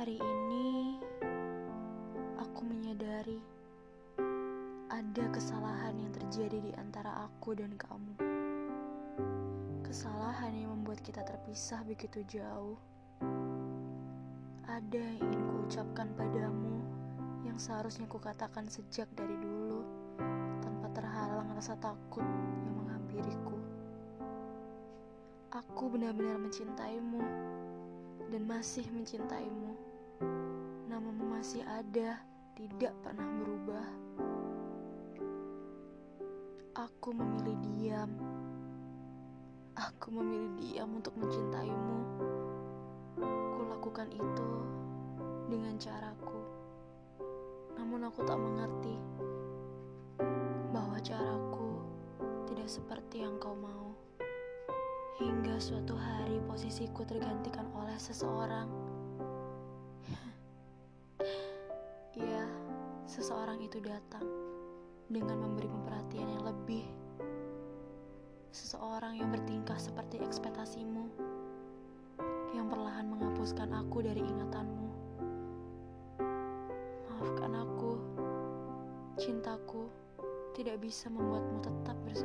Hari ini aku menyadari ada kesalahan yang terjadi di antara aku dan kamu. Kesalahan yang membuat kita terpisah begitu jauh. Ada yang ingin kuucapkan padamu yang seharusnya kukatakan sejak dari dulu tanpa terhalang rasa takut yang menghampiriku. Aku benar-benar mencintaimu dan masih mencintaimu. Namamu masih ada, tidak pernah berubah. Aku memilih diam. Aku memilih diam untuk mencintaimu. Kulakukan itu dengan caraku. Namun aku tak mengerti bahwa caraku tidak seperti yang kau mau. Hingga suatu hari posisiku tergantikan oleh seseorang. Seseorang itu datang dengan memberimu perhatian yang lebih. Seseorang yang bertingkah seperti ekspektasimu, yang perlahan menghapuskan aku dari ingatanmu. Maafkan aku, cintaku tidak bisa membuatmu tetap bersamaku.